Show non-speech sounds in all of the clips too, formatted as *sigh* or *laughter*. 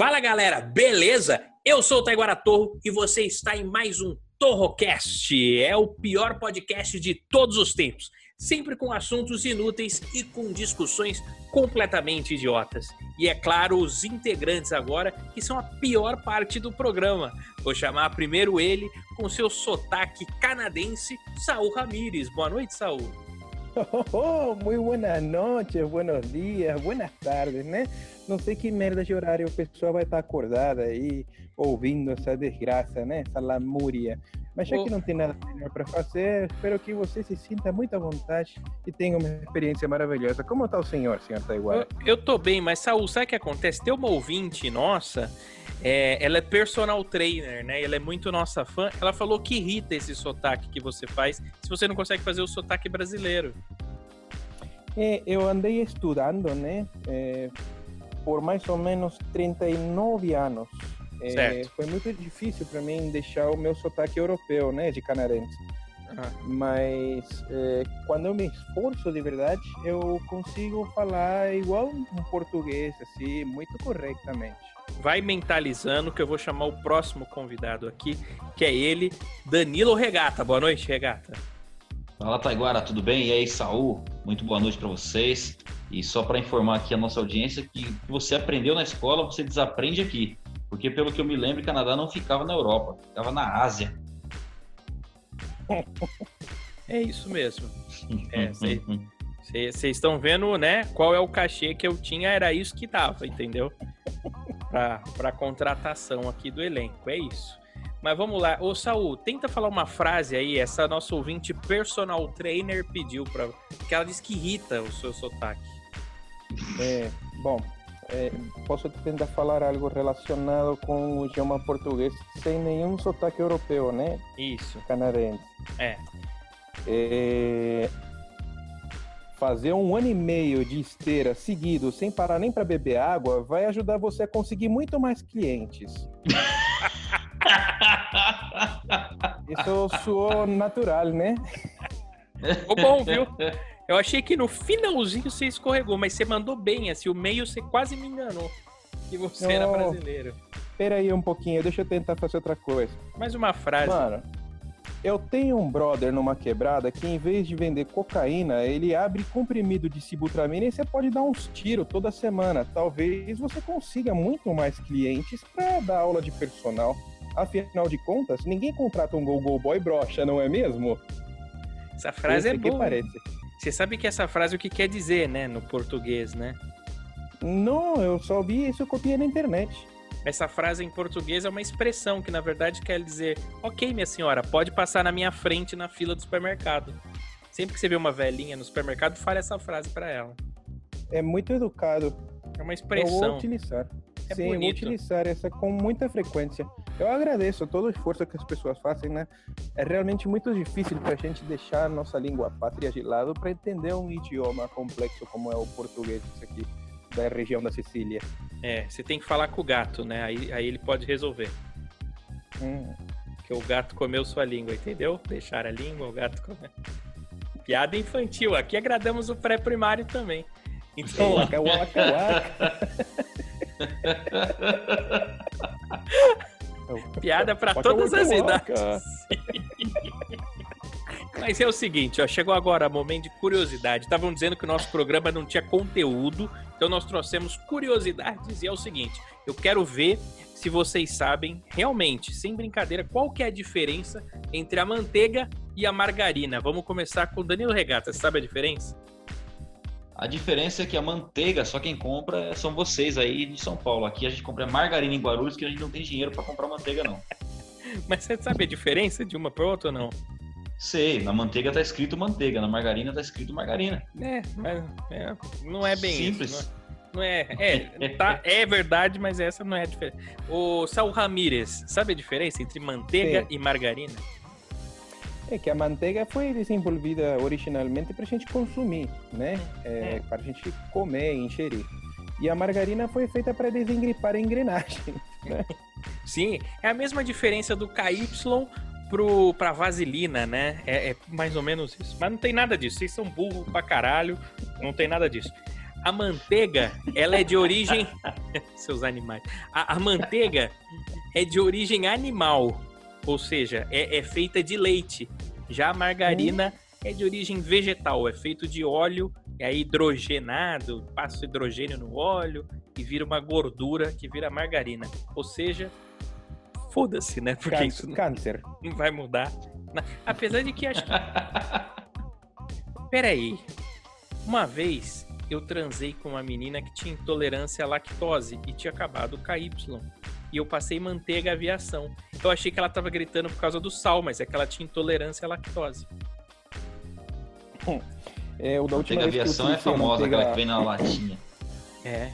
Fala galera, beleza? Eu sou o Taiguara Torro e você está em mais um Torrocast. É o pior podcast de todos os tempos, sempre com assuntos inúteis e com discussões completamente idiotas. E é claro, os integrantes agora que são a pior parte do programa. Vou chamar primeiro ele com seu sotaque canadense, Saul Ramires. Boa noite, Saul. *laughs* Oh, muy buenas noches, buenos días, buenas tardes, né? Não sei que merda de horário a pessoa vai estar acordada aí, ouvindo essa desgraça, né? Essa lamúria. Mas já que não tem nada melhor para fazer, espero que você se sinta muito à vontade e tenha uma experiência maravilhosa. Como está o senhor, senhor Taiguara? Eu, eu tô bem, mas Saul, sabe o que acontece? Tem uma ouvinte nossa, é, ela é personal trainer, né? Ela é muito nossa fã. Ela falou que irrita esse sotaque que você faz se você não consegue fazer o sotaque brasileiro. É, eu andei estudando, né? É, por mais ou menos 39 anos. É, foi muito difícil para mim deixar o meu sotaque europeu, né, de canadense. Ah. Mas é, quando eu me esforço de verdade, eu consigo falar igual um português, assim, muito corretamente. Vai mentalizando que eu vou chamar o próximo convidado aqui, que é ele, Danilo Regata. Boa noite, Regata. Fala, Taiguara, tudo bem? E aí, Saul? Muito boa noite para vocês. E só para informar aqui a nossa audiência que você aprendeu na escola, você desaprende aqui. Porque, pelo que eu me lembro, o Canadá não ficava na Europa, ficava na Ásia. É isso mesmo. Vocês é, estão *laughs* vendo, né? Qual é o cachê que eu tinha, era isso que dava, entendeu? Para contratação aqui do elenco, é isso. Mas vamos lá. Ô, Saul, tenta falar uma frase aí. Essa nossa ouvinte personal trainer pediu para que ela diz que irrita o seu sotaque. É, bom, é, posso tentar falar algo relacionado com o idioma português sem nenhum sotaque europeu, né? Isso. Canadense. É. é. Fazer um ano e meio de esteira seguido, sem parar nem para beber água, vai ajudar você a conseguir muito mais clientes. *laughs* Isso soou natural, né? Ficou bom, viu? *laughs* Eu achei que no finalzinho você escorregou, mas você mandou bem, assim, o meio você quase me enganou. Que você Não, era brasileiro. Espera aí um pouquinho, deixa eu tentar fazer outra coisa. Mais uma frase. Mano, eu tenho um brother numa quebrada que em vez de vender cocaína, ele abre comprimido de sibutramina e você pode dar uns tiros toda semana. Talvez você consiga muito mais clientes para dar aula de personal. Afinal de contas, ninguém contrata um go-go boy brocha, não é mesmo? Essa frase Esse é boa. parece. Você sabe que essa frase o que quer dizer, né, no português, né? Não, eu só vi isso e copiei na internet. Essa frase em português é uma expressão que na verdade quer dizer: "OK, minha senhora, pode passar na minha frente na fila do supermercado". Sempre que você vê uma velhinha no supermercado, fale essa frase para ela. É muito educado. É uma expressão. Eu vou utilizar. É Sim, bonito. vou utilizar essa com muita frequência. Eu agradeço todo o esforço que as pessoas fazem, né? É realmente muito difícil para a gente deixar a nossa língua pátria de lado para entender um idioma complexo como é o português aqui da região da Sicília. É, você tem que falar com o gato, né? Aí, aí ele pode resolver. Hum. Que o gato comeu sua língua, entendeu? Deixar a língua, o gato comer. Piada infantil. Aqui agradamos o pré-primário também. Então, waka, waka, waka. *laughs* *laughs* Piada para todas as idades. *laughs* Mas é o seguinte, ó, chegou agora o momento de curiosidade. Estavam dizendo que o nosso programa não tinha conteúdo, então nós trouxemos curiosidades. E é o seguinte, eu quero ver se vocês sabem realmente, sem brincadeira, qual que é a diferença entre a manteiga e a margarina. Vamos começar com o Danilo Regata. Você sabe a diferença? A diferença é que a manteiga, só quem compra são vocês aí de São Paulo. Aqui a gente compra margarina em Guarulhos, que a gente não tem dinheiro para comprar manteiga, não. *laughs* Mas você sabe a diferença de uma para outra ou não? Sei, na manteiga tá escrito manteiga, na margarina tá escrito margarina. É, é não é bem Simples. isso. Não é, não é, é, tá, é verdade, mas essa não é a diferença. O Saul Ramírez, sabe a diferença entre manteiga Sim. e margarina? É que a manteiga foi desenvolvida originalmente para a gente consumir, né? É, é. Para a gente comer, ingerir. E a margarina foi feita para desengripar a engrenagem. *laughs* Né? Sim, é a mesma diferença do KY para vaselina, né? É, é, mais ou menos isso. Mas não tem nada disso. Vocês são burros pra caralho. Não tem nada disso. A manteiga, ela é de origem. *laughs* Seus animais. A, a, manteiga é de origem animal, ou seja, é, é feita de leite. Já a margarina é de origem vegetal, é feito de óleo, é hidrogenado, passa hidrogênio no óleo e vira uma gordura que vira margarina. Ou seja, foda-se, né? Porque câncer, isso não, câncer. não vai mudar. Apesar de que acho que. *laughs* Peraí. Uma vez eu transei com uma menina que tinha intolerância à lactose e tinha acabado o KY. E eu passei manteiga aviação. Eu achei que ela tava gritando por causa do sal, mas é que ela tinha intolerância à lactose. *laughs* É, o da última manteiga vez aviação é famosa, manteiga... aquela que vem na latinha. *laughs* É.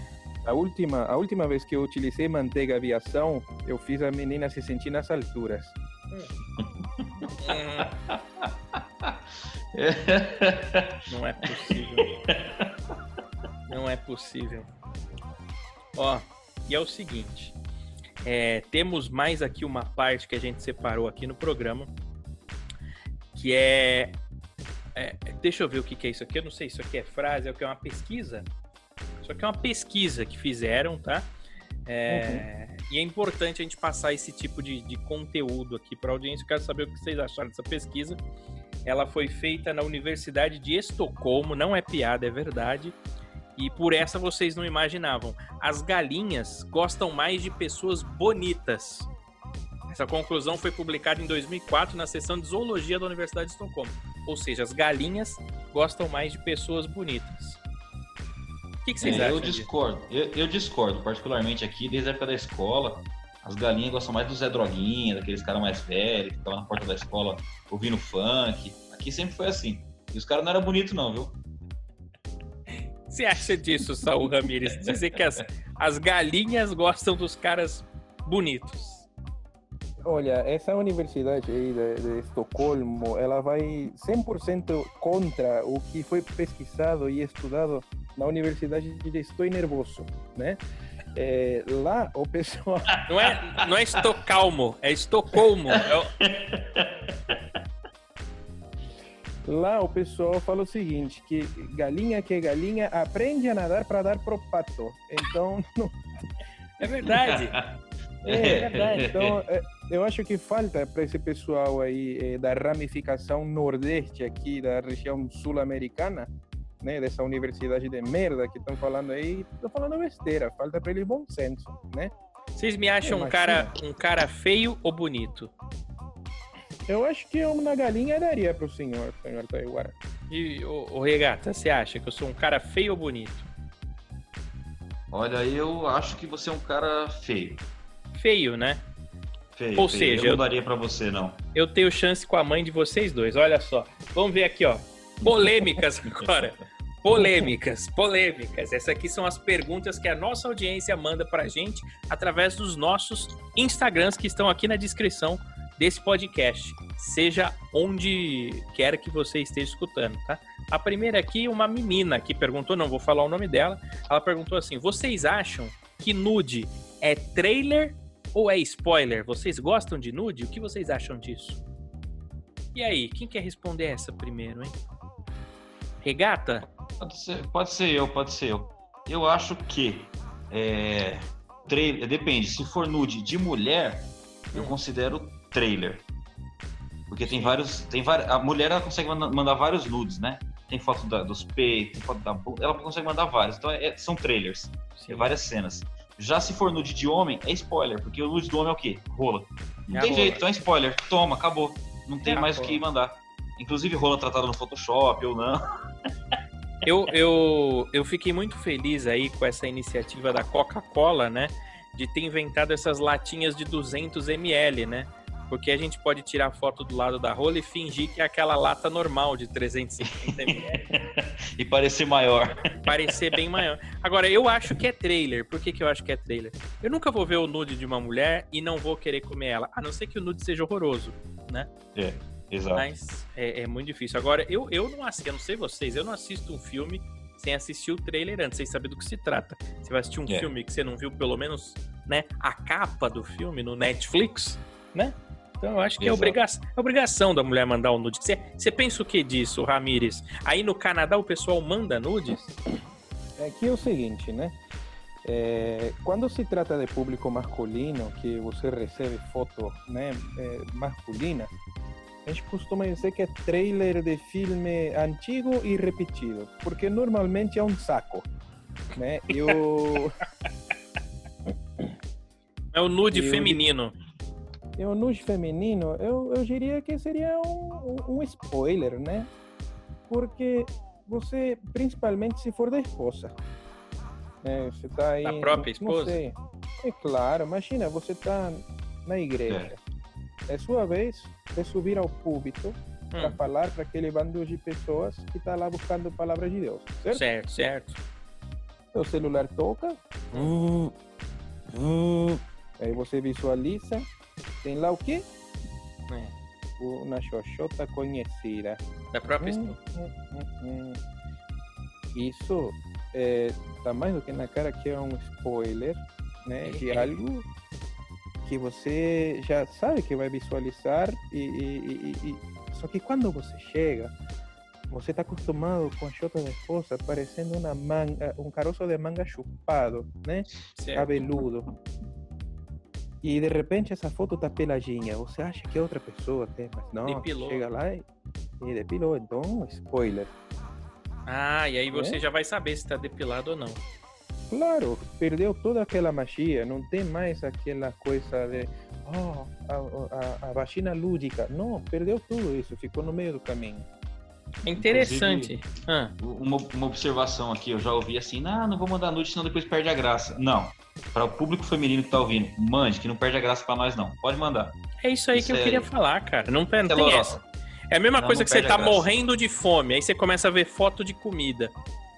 A última, a última vez que eu utilizei manteiga aviação, eu fiz a menina se sentir nas alturas. *laughs* Não é possível. Não é possível. Ó, e é o seguinte. É, temos mais aqui uma parte que a gente separou aqui no programa, que é, é, deixa eu ver o que, que é isso aqui. Eu não sei se isso aqui é frase, é o que é uma pesquisa. Isso aqui é uma pesquisa que fizeram, tá? É, uhum. E é importante a gente passar esse tipo de, de conteúdo aqui para a audiência. Eu quero saber o que vocês acharam dessa pesquisa. Ela foi feita na Universidade de Estocolmo, não é piada, é verdade. E por essa vocês não imaginavam. As galinhas gostam mais de pessoas bonitas. Essa conclusão foi publicada em 2004 na seção de zoologia da Universidade de Estocolmo. Ou seja, as galinhas gostam mais de pessoas bonitas. O que, que vocês é, acham? Eu discordo. Eu, eu, discordo, particularmente aqui, desde a época da escola. As galinhas gostam mais do Zé Droguinha, daqueles caras mais velhos, que estavam na porta da escola ouvindo funk. Aqui sempre foi assim. E os caras não eram bonitos, não, viu? Você acha disso, Saul Ramírez? Dizer que as, as galinhas gostam dos caras bonitos. Olha, essa universidade aí de, de Estocolmo, ela vai 100% contra o que foi pesquisado e estudado na Universidade de Estou Nervoso, né? É, lá o pessoal... Não é, não é Estocolmo, é Estocolmo. É *laughs* o... Lá o pessoal fala o seguinte, que galinha que é galinha aprende a nadar para dar pro pato. Então, *laughs* não... é verdade. É, é verdade. Então, é, eu acho que falta para esse pessoal aí é, da ramificação nordeste aqui da região sul-americana, né, dessa universidade de merda que estão falando aí, estão falando besteira. Falta para eles bom senso, né? Vocês me acham um cara, um cara feio ou bonito? Eu acho que uma galinha daria pro senhor, senhor Taiguara. E, o, o Regata, você acha que eu sou um cara feio ou bonito? Olha, eu acho que você é um cara feio. Feio, né? Feio. Ou feio. seja, eu não daria para você, não. Eu tenho chance com a mãe de vocês dois, olha só. Vamos ver aqui, ó. Polêmicas *laughs* agora. Polêmicas, polêmicas. Essas aqui são as perguntas que a nossa audiência manda pra gente através dos nossos Instagrams que estão aqui na descrição desse podcast, seja onde quer que você esteja escutando, tá? A primeira aqui, uma menina que perguntou, não vou falar o nome dela, ela perguntou assim: vocês acham que nude é trailer ou é spoiler? Vocês gostam de nude? O que vocês acham disso? E aí, quem quer responder essa primeiro, hein? Regata? Pode ser, pode ser eu, pode ser eu. Eu acho que é, trailer, depende, se for nude de mulher, eu hum. considero trailer. Porque tem vários. Tem várias, a mulher ela consegue mandar vários nudes, né? Tem foto da, dos peitos, tem foto da ela consegue mandar vários. Então é, são trailers. Sim. É várias cenas. Já se for nude de homem, é spoiler, porque o nude do homem é o quê? Rola. Não é tem rola. jeito, então é spoiler. Toma, acabou. Não tem é mais o que mandar. Inclusive rola tratado no Photoshop ou não. Eu, eu, eu fiquei muito feliz aí com essa iniciativa da Coca-Cola, né? De ter inventado essas latinhas de 200 ml, né? Porque a gente pode tirar foto do lado da rola e fingir que é aquela lata normal de 350 ml. *laughs* e parecer maior. Parecer bem maior. Agora, eu acho que é trailer. Por que, que eu acho que é trailer? Eu nunca vou ver o nude de uma mulher e não vou querer comer ela. A não ser que o nude seja horroroso, né? É, exato. Mas é, é muito difícil. Agora, eu, eu não assisto, eu não sei vocês, eu não assisto um filme sem assistir o trailer antes, sem saber do que se trata. Você vai assistir um é. filme que você não viu pelo menos, né, a capa do filme no Netflix, né? Então eu acho que é obrigação, é obrigação da mulher mandar o nude. Você, você pensa o que disso, Ramires? Aí no Canadá o pessoal manda nudes? É, aqui é o seguinte, né? É, quando se trata de público masculino, que você recebe foto né, é, masculina, a gente costuma dizer que é trailer de filme antigo e repetido, porque normalmente é um saco. Né? Eu... *laughs* É o nude eu... feminino. O nude feminino, eu, eu diria que seria um, um spoiler, né? Porque você, principalmente se for da esposa, né? Você tá aí. A própria esposa? É claro, imagina, você tá na igreja. É, é sua vez de subir ao púlpito hum. para falar para aquele bando de pessoas que está lá buscando a palavra de Deus, certo? Certo, certo. O celular toca, hum. Hum. aí você visualiza, tem lá o quê? É. Uma xoxota conhecida. Da própria hum, esposa. Hum, Isso é, tá mais do que na cara que é um spoiler, né? De algo que você já sabe que vai visualizar e, e, e, e... só que quando você chega você está acostumado com a chota da esposa parecendo uma manga, um caroço de manga chupado, né? Certo. Cabeludo. E de repente essa foto tá peladinha. Você acha que é outra pessoa, tem, mas não. Depilou. Chega lá e, e depilou. Então, spoiler. Ah, e aí você é? já vai saber se está depilado ou não. Claro, perdeu toda aquela magia, não tem mais aquela coisa de oh, a, a, a vagina lúdica. Não, perdeu tudo isso, ficou no meio do caminho. É interessante. Ah. Uma, uma, observação aqui, eu já ouvi assim, ah, não vou mandar nude, senão depois perde a graça. Não. Para o público feminino que tá ouvindo, mande, que não perde a graça para nós, não. Pode mandar. É isso aí isso que é... eu queria falar, cara. Não, não tem essa. É a mesma não, coisa não que você tá morrendo de fome, aí você começa a ver foto de comida.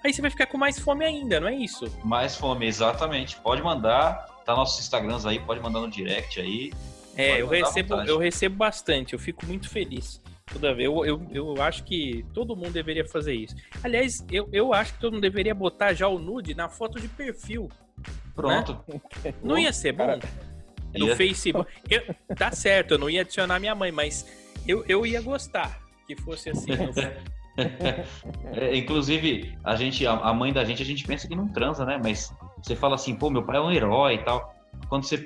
Aí você vai ficar com mais fome ainda, não é isso? Mais fome, exatamente. Pode mandar, tá nossos Instagrams aí, pode mandar no direct aí. É, eu recebo, eu recebo bastante, eu fico muito feliz toda vez. Eu, eu, eu acho que todo mundo deveria fazer isso. Aliás, eu, eu acho que todo mundo deveria botar já o nude na foto de perfil. Pronto. Né? Não ia ser bom? Cara, no ia... Facebook. Eu, tá certo, eu não ia adicionar minha mãe, mas eu, eu ia gostar que fosse assim. *laughs* é, inclusive, a gente, a, mãe da gente, a gente pensa que não transa, né? Mas você fala assim, pô, meu pai é um herói e tal. Quando você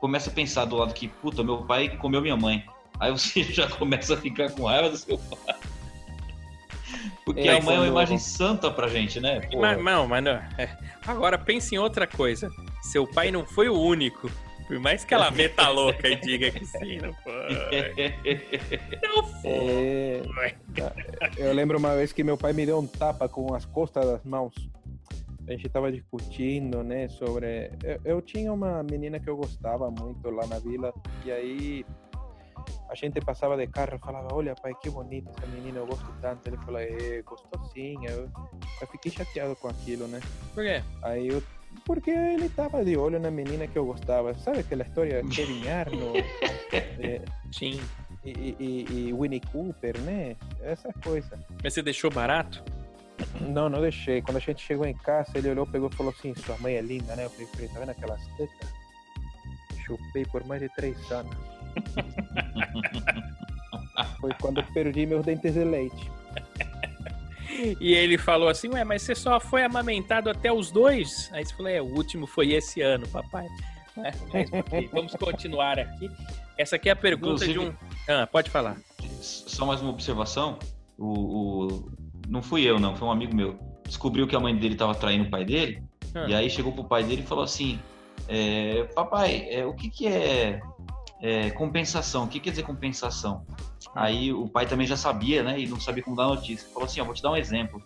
começa a pensar do lado que, puta, meu pai comeu minha mãe. Aí você *laughs* já começa a ficar com raiva do seu pai. Porque é, a mãe é uma imagem santa pra gente, né? Mas, não, mas não. É. Agora pense em outra coisa. Seu pai não foi o único por mais que ela *laughs* meta louca e diga que sim, não foi. *laughs* Não foi. É... Eu lembro uma vez que meu pai me deu um tapa com as costas das mãos. A gente estava discutindo, né, sobre... Eu, eu tinha uma menina que eu gostava muito lá na vila, e aí a gente passava de carro e falava, olha pai, que bonita essa menina, eu gosto tanto. Ele falou, é, gostou sim. Eu, eu fiquei chateado com aquilo, né? Por quê? Aí eu porque ele estava de olho na menina que eu gostava. Sabe aquela história Kevin *laughs* Arnold? é, Sim. E, e, e, Winnie Cooper, né? Essa coisa. Mas você deixou barato? Não, não deixei. Quando a gente chegou em casa, ele olhou, pegou e falou assim: Sua mãe é linda, né? Eu falei: Tá vendo aquelas tetas? Chupei por mais de três anos. *laughs* Foi quando eu perdi meus dentes de leite. *laughs* E ele falou assim: Ué, mas você só foi amamentado até os dois? Aí você falou: É, o último foi esse ano, papai. *laughs* É, vamos continuar aqui. Essa aqui é a pergunta Inclusive, de um. Ah, pode falar. Só mais uma observação. O, o, Não fui eu, não, foi um amigo meu. Descobriu que a mãe dele estava traindo o pai dele. Ah. E aí chegou pro pai dele e falou assim: é, Papai, é, o que, que é, é compensação? O que quer dizer compensação? Aí o pai também já sabia, né? E não sabia como dar notícia. Falou assim: ó, vou te dar um exemplo.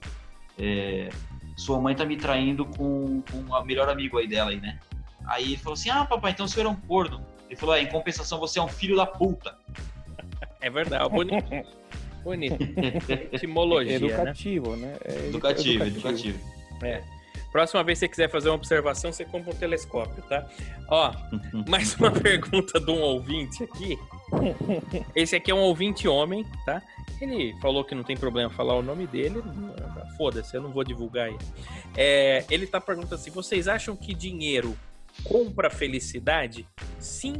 É, sua mãe tá me traindo com, com o melhor amigo aí dela aí, né? Aí ele falou assim: ah, papai, então o senhor é um corno. Ele falou: é, em compensação, você é um filho da puta. É verdade, bonito. bonito. *laughs* Etimologia. Né? Educativo, né? né? É educativo, educativo. educativo. É. Próxima vez que você quiser fazer uma observação, você compra um telescópio, tá? Ó, *laughs* mais uma pergunta de um ouvinte aqui. Esse aqui é um ouvinte homem, tá? Ele falou que não tem problema falar o nome dele. Foda-se, eu não vou divulgar ele. É, ele tá perguntando assim: vocês acham que dinheiro compra felicidade? Sim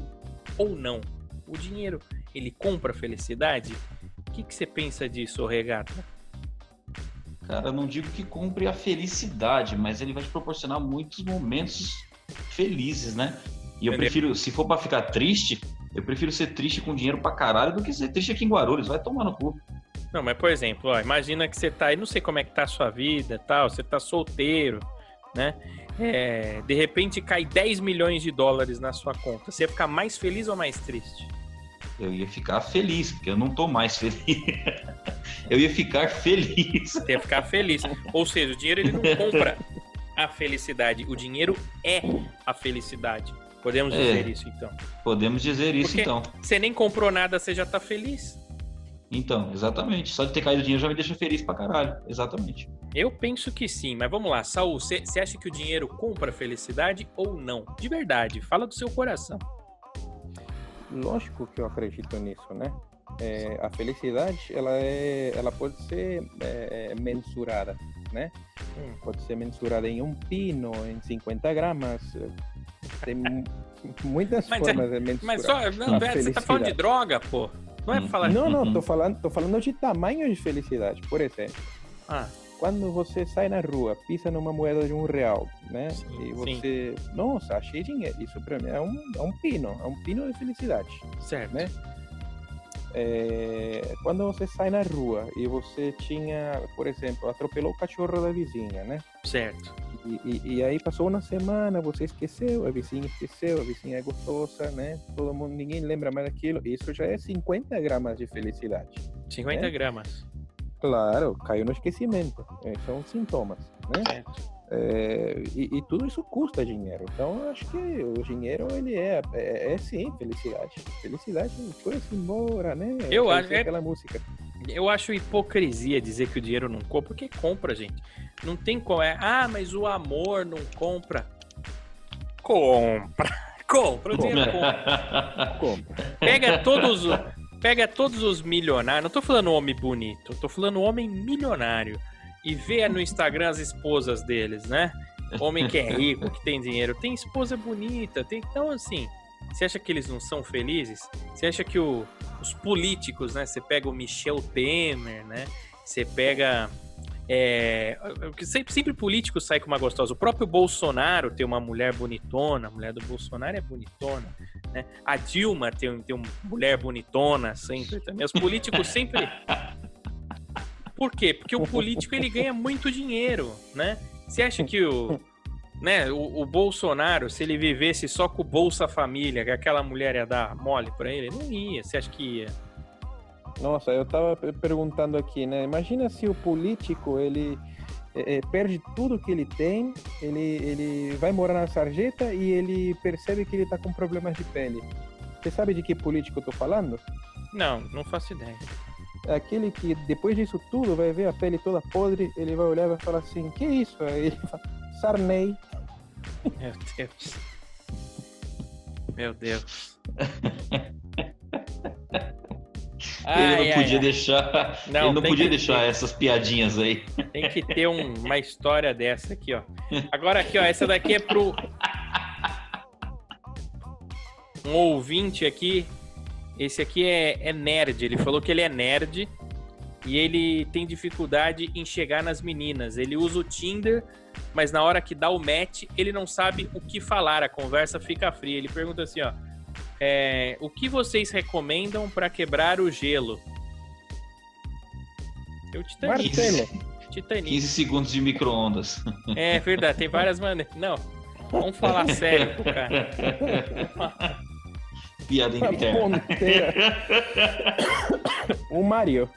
ou não? O dinheiro, ele compra felicidade? O que, que você pensa disso, Regata? Cara, eu não digo que compre a felicidade, mas ele vai te proporcionar muitos momentos felizes, né? E eu prefiro, se for para ficar triste, eu prefiro ser triste com dinheiro pra caralho do que ser triste aqui em Guarulhos. Vai tomar no cu. Não, mas por exemplo, ó, imagina que você tá aí, não sei como é que tá a sua vida tal, você tá solteiro, né? É, de repente cai 10 milhões de dólares na sua conta. Você ia ficar mais feliz ou mais triste? Eu ia ficar feliz, porque eu não tô mais feliz. *laughs* eu ia ficar feliz. Você ia ficar feliz. Ou seja, o dinheiro ele não compra a felicidade. O dinheiro é a felicidade. Podemos dizer é, isso, então. Podemos dizer isso, porque então. Você nem comprou nada, você já tá feliz. Então, exatamente. Só de ter caído o dinheiro já me deixa feliz pra caralho. Exatamente. Eu penso que sim, mas vamos lá. Saul, você acha que o dinheiro compra felicidade ou não? De verdade, fala do seu coração. Lógico que eu acredito nisso, né? É, a felicidade, ela, é, ela pode ser é, é mensurada, né? Hum. Pode ser mensurada em um pino, em 50 gramas. Tem muitas mas, é, formas de mensurar. Mas só, não, você tá falando de droga, pô. Não é hum. falar Não, não, tô falando, tô falando de tamanho de felicidade. Por exemplo, ah. Quando você sai na rua, pisa numa moeda de um real, né? Sim, e você, sim. nossa, achei dinheiro. Isso para mim é um, é um pino, é um pino de felicidade. Certo. Né? É, quando você sai na rua e você tinha, por exemplo, atropelou o cachorro da vizinha, né? Certo. E, e, e, aí passou uma semana, você esqueceu, a vizinha esqueceu, a vizinha é gostosa, né? Todo mundo, ninguém lembra mais daquilo. Isso já é 50 gramas de felicidade. 50 né? gramas. Claro, caiu no esquecimento. É, são sintomas, né? É, e, e, tudo isso custa dinheiro. Então, eu acho que o dinheiro, ele é, é, é sim felicidade. Felicidade foi-se embora, né? Eu acho. É aquela música. Eu acho hipocrisia dizer que o dinheiro não compra, porque compra, gente. Não tem como. É, ah, mas o amor não compra. Compra. Compra, o dinheiro compra. compra. Pega todos, pega todos os milionários. Não tô falando homem bonito, tô falando homem milionário e vê no Instagram as esposas deles, né? Homem que é *laughs* rico, que tem dinheiro, tem esposa bonita, tem então assim. Você acha que eles não são felizes? Você acha que o, os políticos, né? Você pega o Michel Temer, né? Você pega é, sempre, sempre político sai com uma gostosa. O próprio Bolsonaro tem uma mulher bonitona, a mulher do Bolsonaro é bonitona. Né? A Dilma tem, tem uma mulher bonitona sempre também. Os políticos sempre *laughs* por quê? Porque o político ele ganha muito dinheiro, né? Você acha que o, né, o, o, Bolsonaro, se ele vivesse só com o Bolsa Família, que aquela mulher ia dar mole para ele, não ia. Você acha que ia? Nossa, eu tava perguntando aqui, né? Imagina se o político ele é, perde tudo que ele tem, ele, ele vai morar na sarjeta e ele percebe que ele tá com problemas de pele. Você sabe de que político eu tô falando? Não, não faço ideia. É aquele que depois disso tudo vai ver a pele toda podre, ele vai olhar e vai falar assim, que isso? Aí ele fala, Sarney. Meu Deus. Meu Deus. *laughs* Ai, ele não podia ai, deixar, não, ele não podia deixar ter. essas piadinhas aí. Tem que ter um, uma história dessa aqui, ó. Agora aqui, ó, essa daqui é pro um ouvinte aqui esse aqui é, é nerd. Ele falou que ele é nerd e ele tem dificuldade em chegar nas meninas. Ele usa o Tinder, mas na hora que dá o match, ele não sabe o que falar. A conversa fica fria. Ele pergunta assim, ó. É, o que vocês recomendam para quebrar o gelo? Eu Titanic. Marcelo. Titanic. 15 segundos de micro-ondas. É verdade, tem várias maneiras. Não, vamos falar sério pro cara. *laughs* Piada interna. *coughs* O Mario.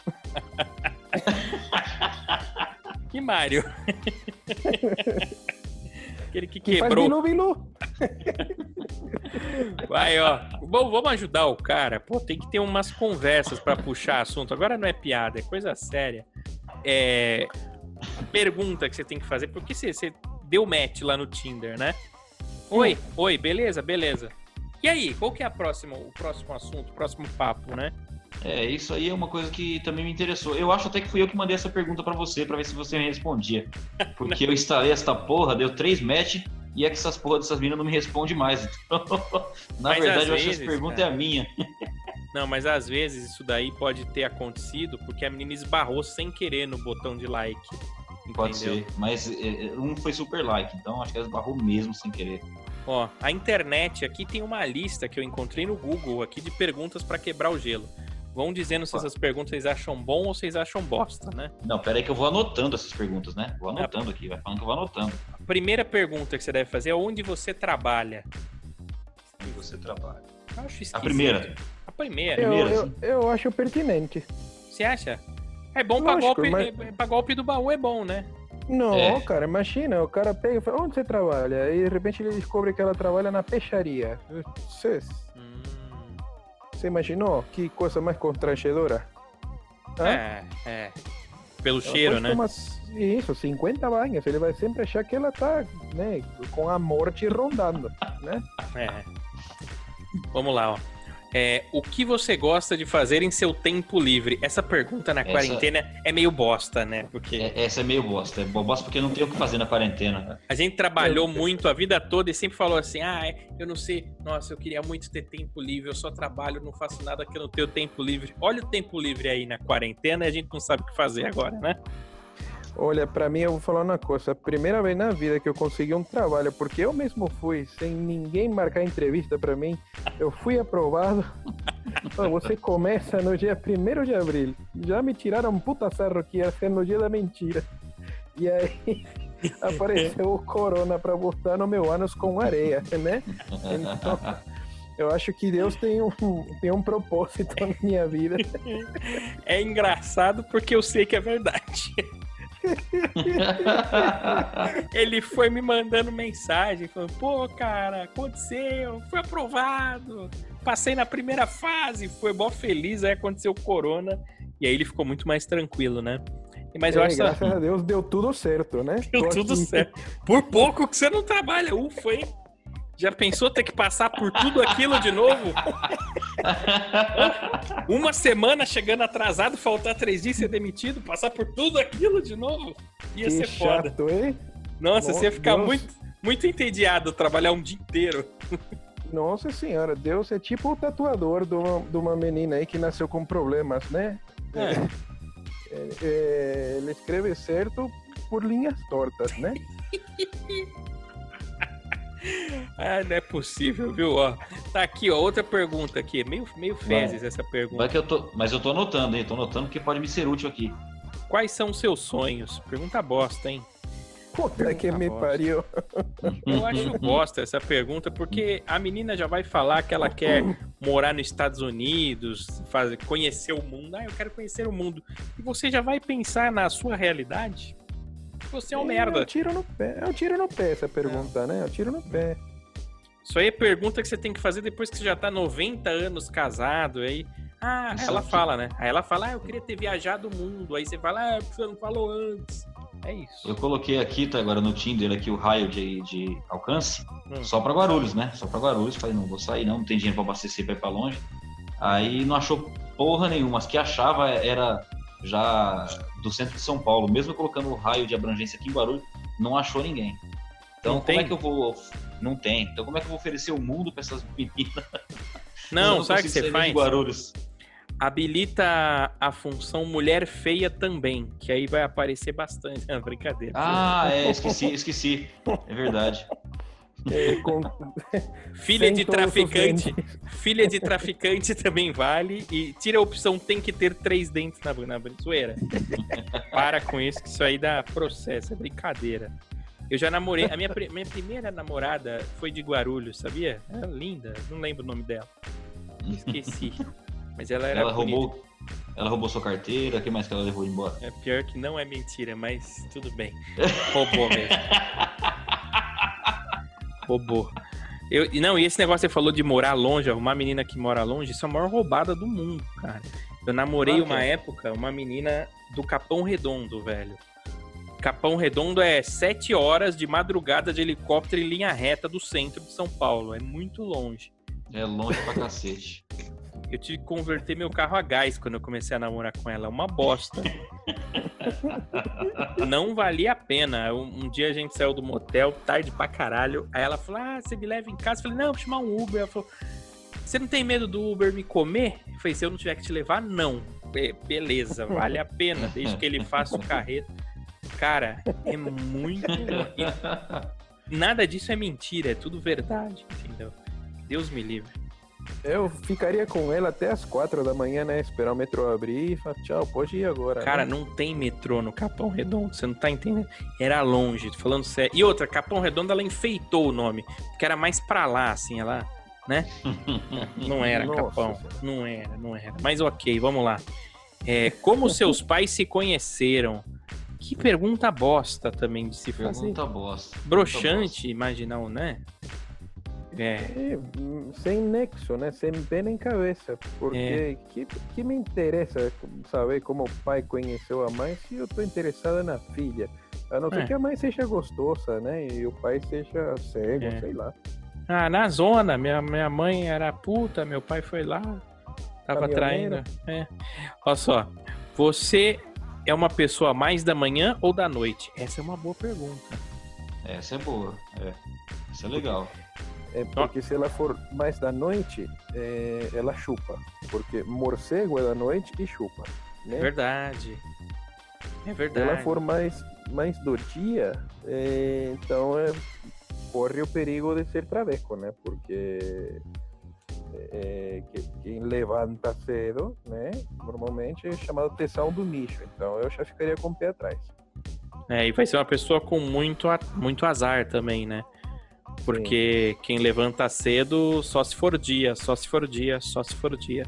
*laughs* que Mario? *laughs* Aquele que, que quebrou. Faz bilu, Vai, ó. Bom, vamos ajudar o cara. Pô, tem que ter umas conversas para puxar assunto. Agora não é piada, é coisa séria. É. Pergunta que você tem que fazer. Por que você, você deu match lá no Tinder, né? Oi, hum. oi, beleza, beleza. E aí, qual que é a próxima, o próximo assunto, o próximo papo, né? É, isso aí é uma coisa que também me interessou. Eu acho até que fui eu que mandei essa pergunta para você, para ver se você me respondia. *laughs* Porque eu instalei essa porra, deu três match e é que essas porra dessas minas não me respondem mais. Então, *laughs* na mas verdade, eu acho que essa pergunta cara, é a minha. Não, mas às vezes isso daí pode ter acontecido porque a menina esbarrou sem querer no botão de like. Pode ser, mas é, é, um foi super like, então acho que ela esbarrou mesmo sem querer. Ó, a internet aqui tem uma lista que eu encontrei no Google aqui de perguntas para quebrar o gelo. Vão dizendo se essas perguntas vocês acham bom ou vocês acham bosta, né? Não, pera aí que eu vou anotando essas perguntas, né? Vou anotando aqui, vai falando que eu vou anotando. A primeira pergunta que você deve fazer é onde você trabalha. Onde você trabalha? Eu acho esquisito. A primeira. A primeira. Eu, Primeira, eu, eu acho pertinente. Você acha? É bom pra Lógico, golpe, mas- é- pra golpe do baú é bom, né? Não, É. cara, imagina, o cara pega e fala, onde você trabalha? E de repente ele descobre que ela trabalha na peixaria. Você, Hum, você imaginou? Que coisa mais constrangedora. Hã? é, é. Pelo Ela cheiro, né? tomar, isso, 50 banhos. Ele vai sempre achar que ela tá, né, com a morte rondando, né? É. Vamos lá, ó. É, o que você gosta de fazer em seu tempo livre? Essa pergunta na Essa- quarentena é meio bosta, né? Porque É- essa é meio bosta. É bosta porque não tem o que fazer na quarentena. a gente trabalhou muito a vida toda e sempre falou assim: ah, é, eu não sei, nossa, eu queria muito ter tempo livre, eu só trabalho, não faço nada que eu não tenho tempo livre. Olha o tempo livre aí na quarentena e a gente não sabe o que fazer agora, né? Olha, pra mim eu vou falar uma coisa. A primeira vez na vida que eu consegui um trabalho, porque eu mesmo fui, sem ninguém marcar entrevista pra mim, eu fui aprovado. *laughs* Você começa no dia 1 de abril. Já me tiraram um puta sarro que ia ser no dia da mentira. E aí *laughs* apareceu o corona pra botar no meu ânus com areia, né? Então, eu acho que Deus tem um, tem um propósito na minha vida. É engraçado porque eu sei que é verdade. *laughs* Ele foi me mandando mensagem, falando, pô, cara, aconteceu, foi aprovado, passei na primeira fase, foi mó feliz, aí aconteceu o corona, e aí ele ficou muito mais tranquilo, né? Mas eu É, acho que graças a Deus deu tudo certo, né? deu Tô tudo aqui. certo. Por pouco que você não trabalha, ufa, hein? Já pensou ter que passar por tudo aquilo de novo? *laughs* *laughs* Uma semana chegando atrasado, faltar três dias ser demitido, passar por tudo aquilo de novo? Ia Que ser foda. chato, hein? Nossa, você ia ficar Deus. muito, muito entediado trabalhar um dia inteiro. Nossa senhora, Deus é tipo o tatuador de uma, de uma menina aí que nasceu com problemas, né? É. É, é, ele escreve certo por linhas tortas, né? *laughs* *laughs* Ah, não é possível, viu? Ó, tá aqui, ó, outra pergunta aqui. Meio, meio fezes essa pergunta. que eu tô, mas eu tô anotando, hein? Tô anotando porque pode me ser útil aqui. Quais são seus sonhos? Pergunta bosta, hein? Puta que me bosta. pariu. Eu acho *laughs* bosta essa pergunta, porque a menina já vai falar que ela quer morar nos Estados Unidos, fazer, conhecer o mundo. Ah, eu quero conhecer o mundo. E você já vai pensar na sua realidade? Você é um É um merda. tiro no pé. É um tiro no pé essa pergunta, né? É um tiro no pé. Isso aí é pergunta que você tem que fazer depois que você já tá 90 anos casado. Aí, ah, ela fala, né? Aí ela fala, ah, eu queria ter viajado o mundo. Aí você fala, ah, você não falou antes. É isso. Eu coloquei aqui, tá agora no Tinder, aqui o raio de, de alcance, Hum. só pra Guarulhos, né? Só pra Guarulhos. Falei, não vou sair, não, não tem dinheiro pra abastecer pra ir pra longe. Aí não achou porra nenhuma. As que achava era já do centro de São Paulo. Mesmo colocando o raio de abrangência aqui em Guarulhos, não achou ninguém. Então, Não como tem? é que eu vou. Não tem. Então, como é que eu vou oferecer o mundo pra essas meninas? *laughs* Não, Eu sabe o que você faz? Guarulhos. Habilita a função mulher feia também, que aí vai aparecer bastante. *laughs* Não, brincadeira. Ah, é, esqueci, esqueci. É verdade. É, com- *laughs* Filha de traficante. Filha de traficante também vale. E tira a opção tem que ter três dentes na, na zoeira. Para com isso, que isso aí dá processo, é brincadeira. Eu já namorei. A minha, minha primeira namorada foi de Guarulhos, sabia? Era linda, não lembro o nome dela. Esqueci. Mas ela era Ela bonita. roubou, ela roubou sua carteira, o que mais que ela levou embora? É pior que não é mentira, mas tudo bem. Roubou mesmo. *laughs* Roubou. Eu, e não, e esse negócio que você falou de morar longe, arrumar menina que mora longe, isso é a maior roubada do mundo, cara. Eu namorei uma é. época uma menina do Capão Redondo, velho. Capão Redondo é sete horas de madrugada de helicóptero em linha reta do centro de São Paulo. É muito longe. É longe pra cacete. *laughs* Eu tive que converter meu carro a gás quando eu comecei a namorar com ela. É uma bosta. *laughs* Não valia a pena. Um, um dia a gente saiu do motel, tarde pra caralho. Aí ela falou: Ah, você me leva em casa? Eu falei: Não, vou chamar um Uber. Ela falou: Você não tem medo do Uber me comer? Eu falei: Se eu não tiver que te levar, não. Be- beleza, vale a pena, desde que ele faça o carreto. Cara, é muito. Nada disso é mentira, é tudo verdade, entendeu? Deus me livre. Eu ficaria com ela até as quatro da manhã, né? Esperar o metrô abrir e falar, tchau, pode ir agora. Cara, né? não tem metrô no Capão Redondo, você não tá entendendo? Era longe, tô falando sério. E outra, Capão Redondo, ela enfeitou o nome, porque era mais pra lá, assim, ela, né? *laughs* não era Nossa, Capão, não era, não era. Mas ok, vamos lá. É, como seus pais se conheceram? Que pergunta bosta também de se fazer. Pergunta bosta. Broxante, imaginar, né? É. sem nexo, né? Sem pé nem cabeça. Porque é. que, que me interessa saber como o pai conheceu a mãe se eu tô interessada na filha? A não ser é. que a mãe seja gostosa, né? E o pai seja cego, é. sei lá. Ah, na zona, minha, minha mãe era puta, meu pai foi lá, tava traindo. É. Olha só, você é uma pessoa mais da manhã ou da noite? Essa é uma boa pergunta. Essa é boa, é. Isso é legal. É porque se ela for mais da noite, é, ela chupa. Porque morcego é da noite e chupa. Né? Verdade. É verdade. Se ela for mais, mais do dia, é, então é, corre o perigo de ser traveco, né? Porque é, que, quem levanta cedo, né? Normalmente é chamado tesão do nicho. Então eu já ficaria com o pé atrás. É, e vai ser uma pessoa com muito, muito azar também, né? Porque Sim. quem levanta cedo só se for dia, só se for dia, só se for dia.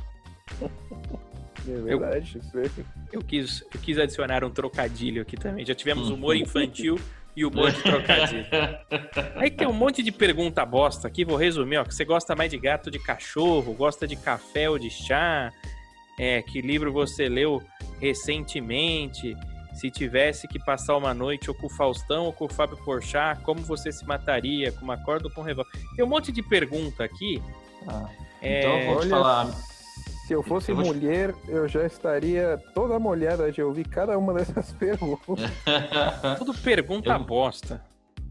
É verdade, eu, eu, quis, eu quis adicionar um trocadilho aqui também. Já tivemos humor infantil e humor de trocadilho. *laughs* Aí tem um monte de pergunta bosta aqui, vou resumir, ó. Que você gosta mais de gato ou de cachorro, gosta de café ou de chá, é, que livro você leu recentemente, se tivesse que passar uma noite ou com o Faustão ou com o Fábio Porchat, como você se mataria? Com uma corda ou com um revólver? Tem um monte de pergunta aqui. Ah, é... Então eu vou te falar. Se eu fosse eu mulher, te... eu já estaria toda molhada de ouvir cada uma dessas *laughs* perguntas. *laughs* Tudo pergunta eu... bosta.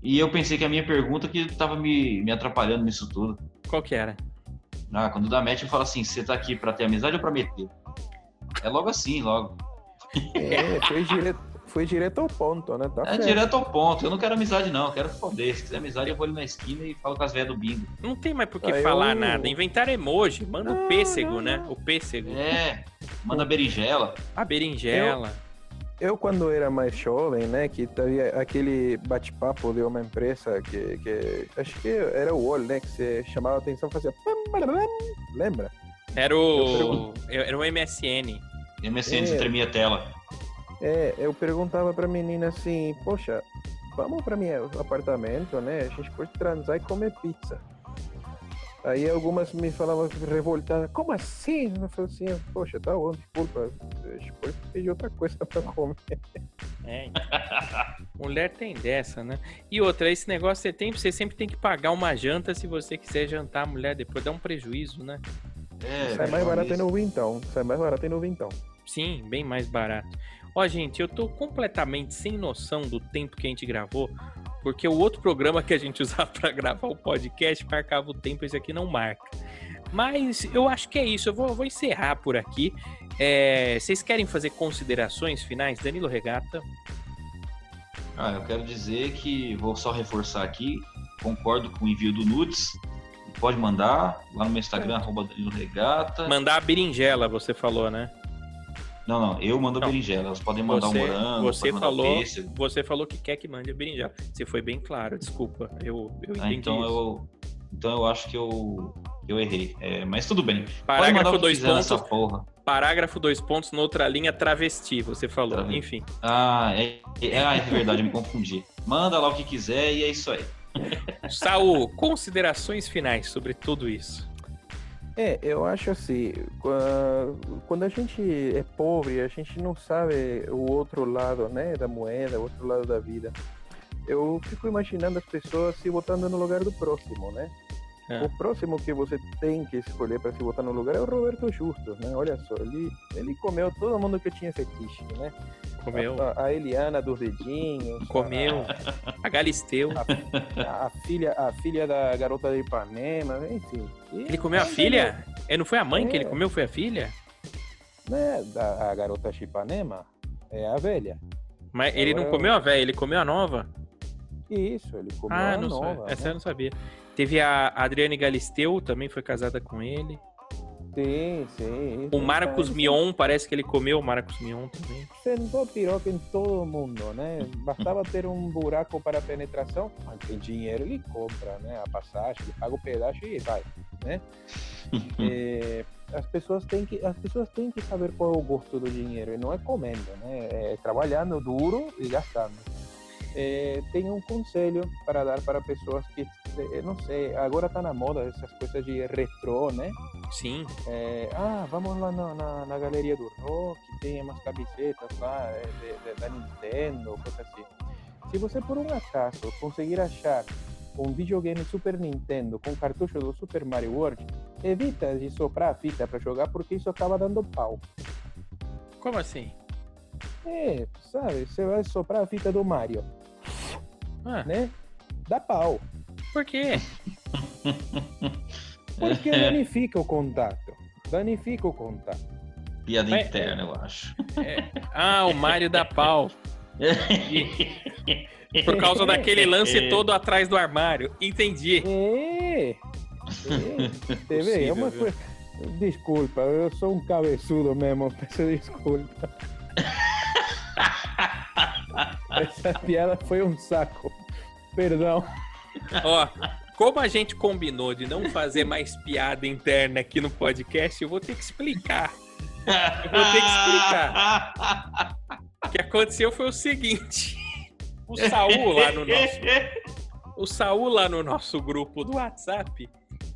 E eu pensei que a minha pergunta que tava me, me atrapalhando nisso tudo. Qual que era? Ah, quando dá match, eu falo assim: você tá aqui pra ter amizade ou pra meter? É logo assim, logo. É, foi direto, foi direto ao ponto, né? Tá é certo. direto ao ponto. Eu não quero amizade, não. Eu quero foder. Se quiser amizade, eu vou ali na esquina e falo com as velhas do bingo. Não tem mais por que Aí falar eu... nada. Inventar emoji. Manda não, o pêssego, não, né? O pêssego. É. Manda a berinjela. A berinjela. Eu, eu, quando era mais jovem, né, que havia aquele bate-papo de uma empresa que, que acho que era o UOL, né, que você chamava a atenção, fazia lembra? Era o era o MSN. MSN, é, tremia a tela. É, eu perguntava pra menina assim, poxa, vamos pra meu apartamento, né? A gente pode transar e comer pizza. Aí algumas me falavam revoltadas, como assim? Eu falei assim, poxa, tá bom, desculpa, a gente pode pedir outra coisa pra comer. É, então. *laughs* mulher tem dessa, né? E outra, esse negócio você tem, você sempre tem que pagar uma janta se você quiser jantar a mulher, depois dá um prejuízo, né? É, Sai mais barato isso. no Vintão. Sai mais barato no Vintão. Sim, bem mais barato. Ó, gente, eu tô completamente sem noção do tempo que a gente gravou, porque o outro programa que a gente *laughs* usava para gravar o podcast marcava o tempo, esse aqui não marca. Mas eu acho que é isso, eu vou, vou encerrar por aqui. É, vocês querem fazer considerações finais? Danilo Regata. Ah, eu quero dizer que vou só reforçar aqui, concordo com o envio do Nudes pode mandar lá no meu Instagram, é. arroba Danilo Regata. Mandar a berinjela, você falou, né? Não, não, eu mando não. a berinjela. Elas podem mandar você, um morango, você falou, Você falou que quer que mande a berinjela. Você foi bem claro, desculpa. Eu, eu ah, entendi então isso. eu Então eu acho que eu, eu errei. É, mas tudo bem. Parágrafo dois pontos. Parágrafo dois pontos, noutra linha, travesti, você falou. Enfim. Ah, é, é, é verdade, eu me confundi. Manda lá o que quiser e é isso aí. *laughs* Saul, considerações finais sobre tudo isso. É, eu acho assim, quando a gente é pobre, a gente não sabe o outro lado, né, da moeda, o outro lado da vida. Eu fico imaginando as pessoas se botando no lugar do próximo, né? É. O próximo que você tem que escolher para se botar no lugar é o Roberto Justus, né? Olha só, ele, ele comeu todo mundo que tinha fetiche, né? Comeu. A, a Eliana dos dedinhos. Comeu. A, a Galisteu. A, a, filha, a filha da garota de Ipanema, enfim. E, ele comeu a filha? É, não foi a mãe é, que ele comeu, foi a filha? Né, da, a garota de Ipanema é a velha. Mas ele Agora... não comeu a velha, ele comeu a nova? Isso, ele comeu ah, a nova. Sei. Essa né? eu não sabia. Teve a Adriane Galisteu, também foi casada com ele. Sim, sim. O Marcos Mion, parece que ele comeu o Marcos Mion também. Sentou piroca em todo mundo, né? Bastava ter um buraco para penetração, mas tem dinheiro, ele compra, né? A passagem, ele paga o pedaço e vai, né? *laughs* é, as pessoas têm que as pessoas têm que saber qual é o gosto do dinheiro e não é comendo, né? É trabalhando duro e gastando. É, tenho um conselho para dar para pessoas que, eh, não sei, agora está na moda essas coisas de retrô, né? Sim. É, ah, vamos lá na, na, na, galeria do rock, tem umas camisetas lá eh, de, de, da Nintendo, coisa assim. Se você por um acaso conseguir achar um videogame Super Nintendo com cartucho do Super Mario World, evita de soprar a fita para jogar porque isso acaba dando pau. Como assim? É, sabe, você vai soprar a fita do Mario ah. né? Dá pau. Por quê? *laughs* Porque danifica o contato. Danifica o contato. Piada Mas, interna, eu acho. É... Ah, o Mário dá pau. Por causa daquele lance é. todo atrás do armário. Entendi. É. é. é uma coisa... Desculpa, eu sou um cabeçudo mesmo, peço desculpa. Essa piada foi um saco. Perdão. Ó, como a gente combinou de não fazer mais piada interna aqui no podcast, eu vou ter que explicar. Eu vou ter que explicar. O que aconteceu foi o seguinte: o Saul lá no nosso. O Saul lá no nosso grupo do WhatsApp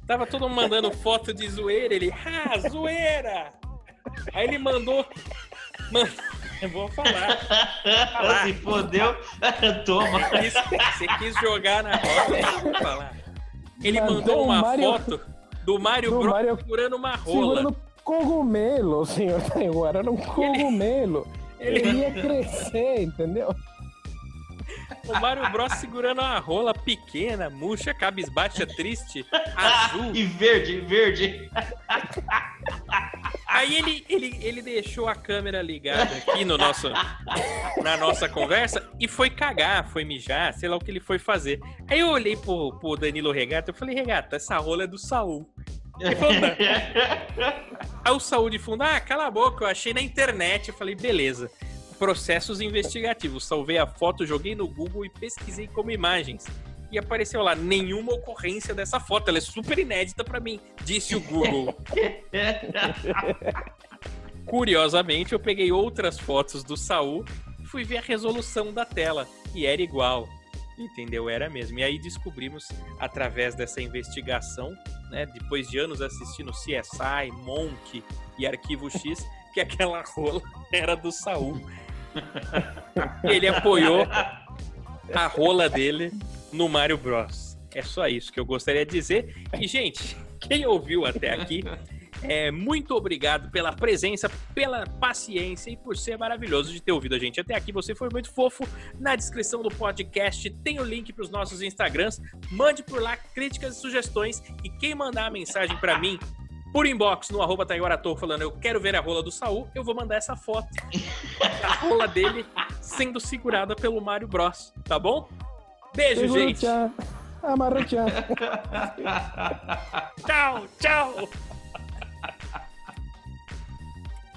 tava todo mundo mandando foto de zoeira. Ele, ah, zoeira! Aí ele mandou. mandou eu vou falar. falar. Se fodeu, *laughs* toma. Você quis jogar na roda, eu vou falar. Ele mandou, mandou uma Mario... foto do Mário Bros Mario... segurando uma rola. Segurando cogumelo, senhor *laughs* agora era um cogumelo. Ele... Ele ia *laughs* crescer, entendeu? O Mario Bros segurando uma rola pequena, murcha, cabisbaixa, triste, *laughs* azul. e verde, verde. Aí ele, ele, ele deixou a câmera ligada aqui no nosso, na nossa conversa e foi cagar, foi mijar, sei lá o que ele foi fazer. Aí eu olhei pro, pro Danilo Regata, eu falei, Regata, essa rola é do Saul. *laughs* Aí o Saul de fundo, ah, cala a boca, eu achei na internet. Eu falei, beleza. Processos investigativos. Salvei a foto, joguei no Google e pesquisei como imagens e apareceu lá nenhuma ocorrência dessa foto. Ela é super inédita para mim, disse o Google. *laughs* Curiosamente, eu peguei outras fotos do Saul e fui ver a resolução da tela e era igual. Entendeu? Era mesmo. E aí descobrimos, através dessa investigação, né, depois de anos assistindo CSI, Monk e Arquivo X, que aquela rola *laughs* era do Saul. *laughs* Ele apoiou a rola dele no Mario Bros. É só isso que eu gostaria de dizer. E, gente, quem ouviu até aqui, é, muito obrigado pela presença, pela paciência e por ser maravilhoso de ter ouvido a gente até aqui. Você foi muito fofo. Na descrição do podcast tem o link para os nossos Instagrams. Mande por lá críticas e sugestões. E quem mandar a mensagem para mim por inbox no arroba Taiguaratou falando eu quero ver a rola do Saul, eu vou mandar essa foto. *laughs* a rola dele sendo segurada pelo Mario Bros. Tá bom? Beijo, gente. Amarra *laughs* *laughs* tchau. tchau, tchau.